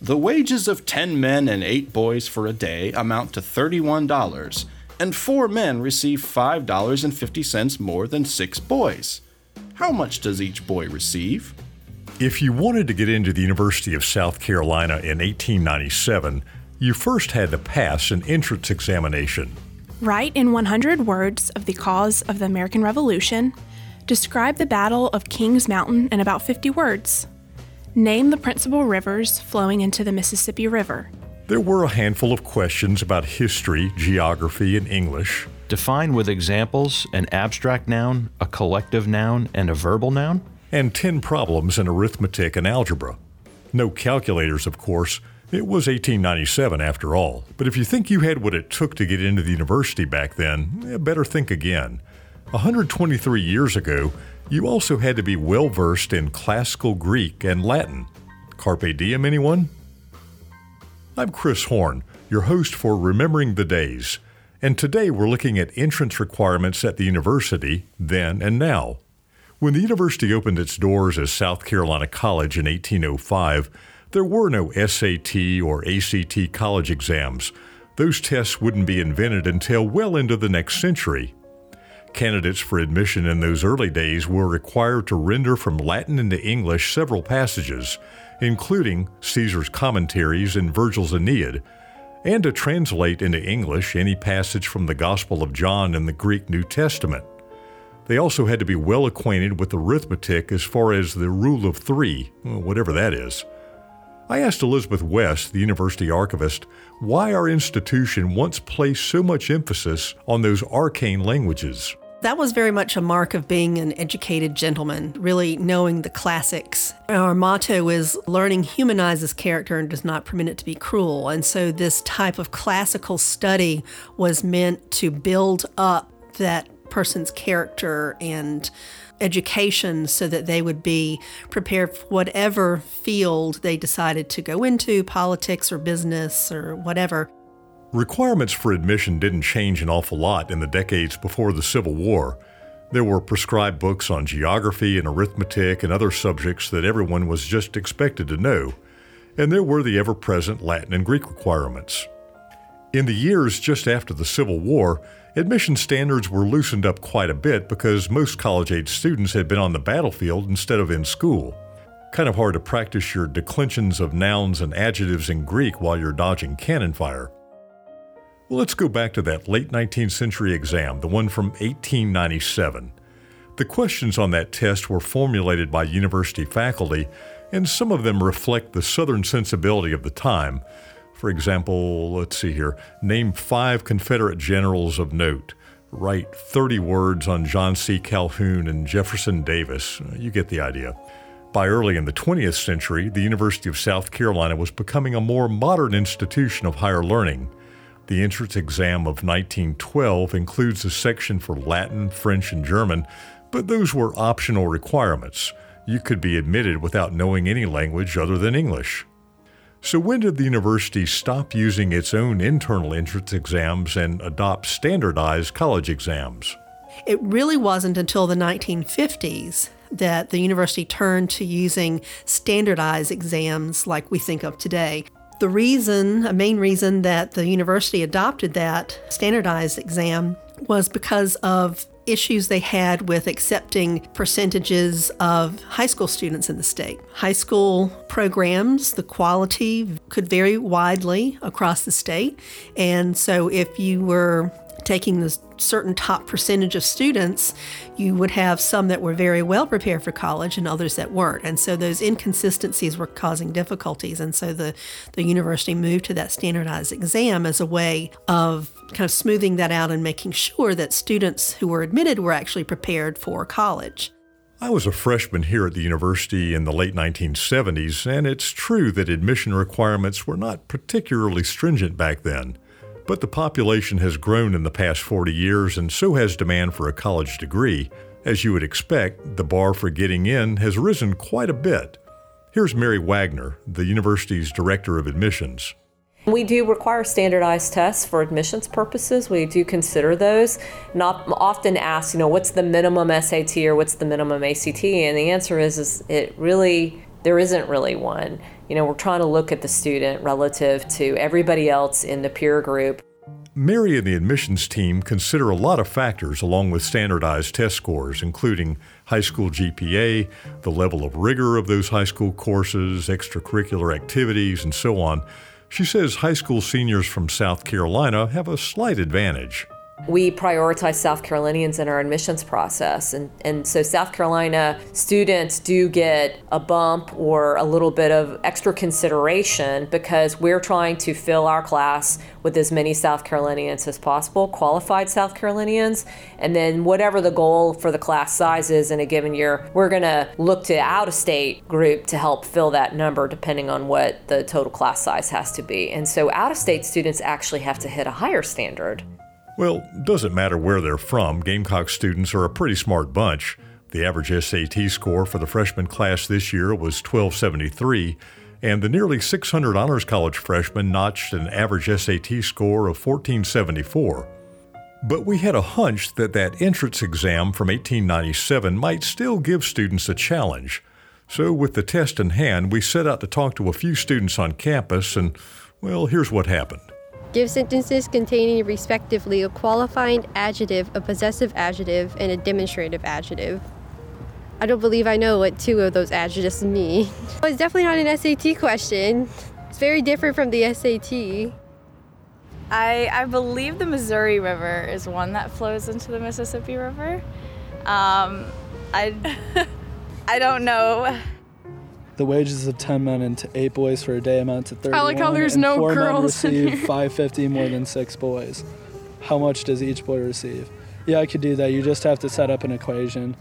The wages of 10 men and 8 boys for a day amount to $31, and 4 men receive $5.50 more than 6 boys. How much does each boy receive? If you wanted to get into the University of South Carolina in 1897, you first had to pass an entrance examination. Write in 100 words of the cause of the American Revolution. Describe the Battle of Kings Mountain in about 50 words. Name the principal rivers flowing into the Mississippi River. There were a handful of questions about history, geography, and English. Define with examples an abstract noun, a collective noun, and a verbal noun. And 10 problems in arithmetic and algebra. No calculators, of course. It was 1897 after all. But if you think you had what it took to get into the university back then, eh, better think again. 123 years ago, you also had to be well versed in classical Greek and Latin. Carpe diem, anyone? I'm Chris Horn, your host for Remembering the Days, and today we're looking at entrance requirements at the university then and now. When the university opened its doors as South Carolina College in 1805, there were no SAT or ACT college exams. Those tests wouldn't be invented until well into the next century. Candidates for admission in those early days were required to render from Latin into English several passages, including Caesar's commentaries and Virgil's Aeneid, and to translate into English any passage from the Gospel of John in the Greek New Testament. They also had to be well acquainted with arithmetic as far as the rule of three, whatever that is. I asked Elizabeth West, the university archivist, why our institution once placed so much emphasis on those arcane languages. That was very much a mark of being an educated gentleman, really knowing the classics. Our motto is learning humanizes character and does not permit it to be cruel. And so, this type of classical study was meant to build up that person's character and education so that they would be prepared for whatever field they decided to go into politics or business or whatever. Requirements for admission didn't change an awful lot in the decades before the Civil War. There were prescribed books on geography and arithmetic and other subjects that everyone was just expected to know, and there were the ever present Latin and Greek requirements. In the years just after the Civil War, admission standards were loosened up quite a bit because most college age students had been on the battlefield instead of in school. Kind of hard to practice your declensions of nouns and adjectives in Greek while you're dodging cannon fire. Well, let's go back to that late 19th century exam, the one from 1897. The questions on that test were formulated by university faculty, and some of them reflect the Southern sensibility of the time. For example, let's see here name five Confederate generals of note. Write 30 words on John C. Calhoun and Jefferson Davis. You get the idea. By early in the 20th century, the University of South Carolina was becoming a more modern institution of higher learning. The entrance exam of 1912 includes a section for Latin, French, and German, but those were optional requirements. You could be admitted without knowing any language other than English. So, when did the university stop using its own internal entrance exams and adopt standardized college exams? It really wasn't until the 1950s that the university turned to using standardized exams like we think of today. The reason, a main reason that the university adopted that standardized exam was because of issues they had with accepting percentages of high school students in the state. High school programs, the quality could vary widely across the state. And so if you were taking the certain top percentage of students, you would have some that were very well prepared for college and others that weren't. And so those inconsistencies were causing difficulties. And so the, the university moved to that standardized exam as a way of kind of smoothing that out and making sure that students who were admitted were actually prepared for college. I was a freshman here at the university in the late 1970s, and it's true that admission requirements were not particularly stringent back then. But the population has grown in the past 40 years, and so has demand for a college degree. As you would expect, the bar for getting in has risen quite a bit. Here's Mary Wagner, the university's director of admissions. We do require standardized tests for admissions purposes. We do consider those. Not often asked, you know, what's the minimum SAT or what's the minimum ACT? And the answer is, is it really there isn't really one. You know, we're trying to look at the student relative to everybody else in the peer group. Mary and the admissions team consider a lot of factors along with standardized test scores, including high school GPA, the level of rigor of those high school courses, extracurricular activities, and so on. She says high school seniors from South Carolina have a slight advantage we prioritize South Carolinians in our admissions process. And, and so South Carolina students do get a bump or a little bit of extra consideration because we're trying to fill our class with as many South Carolinians as possible, qualified South Carolinians. And then whatever the goal for the class size is in a given year, we're going to look to out of state group to help fill that number depending on what the total class size has to be. And so out of state students actually have to hit a higher standard. Well, doesn't matter where they're from, Gamecock students are a pretty smart bunch. The average SAT score for the freshman class this year was 1273, and the nearly 600 Honors College freshmen notched an average SAT score of 1474. But we had a hunch that that entrance exam from 1897 might still give students a challenge. So, with the test in hand, we set out to talk to a few students on campus, and, well, here's what happened. Give sentences containing respectively a qualifying adjective, a possessive adjective, and a demonstrative adjective. I don't believe I know what two of those adjectives mean. it's definitely not an SAT question. It's very different from the SAT. I, I believe the Missouri River is one that flows into the Mississippi River. Um, I, I don't know the wages of 10 men and 8 boys for a day amount to 30 I like how there's no four girls men receive 550 more than 6 boys. How much does each boy receive? Yeah, I could do that. You just have to set up an equation.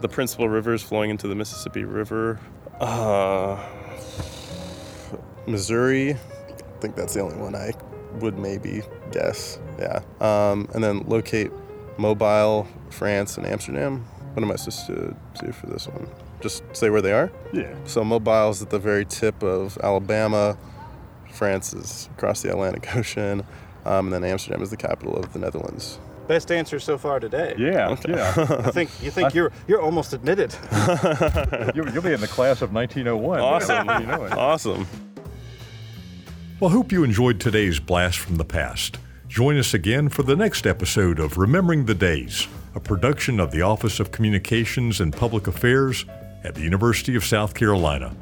The principal rivers flowing into the Mississippi River. Uh, Missouri. I think that's the only one I would maybe guess. Yeah. Um, and then locate Mobile, France, and Amsterdam. What am I supposed to do for this one? Just say where they are? Yeah. So Mobile's at the very tip of Alabama. France is across the Atlantic Ocean. Um, and then Amsterdam is the capital of the Netherlands. Best answer so far today. Yeah, okay. yeah. I think you think you're you're almost admitted. you'll, you'll, be in the class of 1901. Awesome. you know awesome. Well, hope you enjoyed today's blast from the past. Join us again for the next episode of Remembering the Days, a production of the Office of Communications and Public Affairs at the University of South Carolina.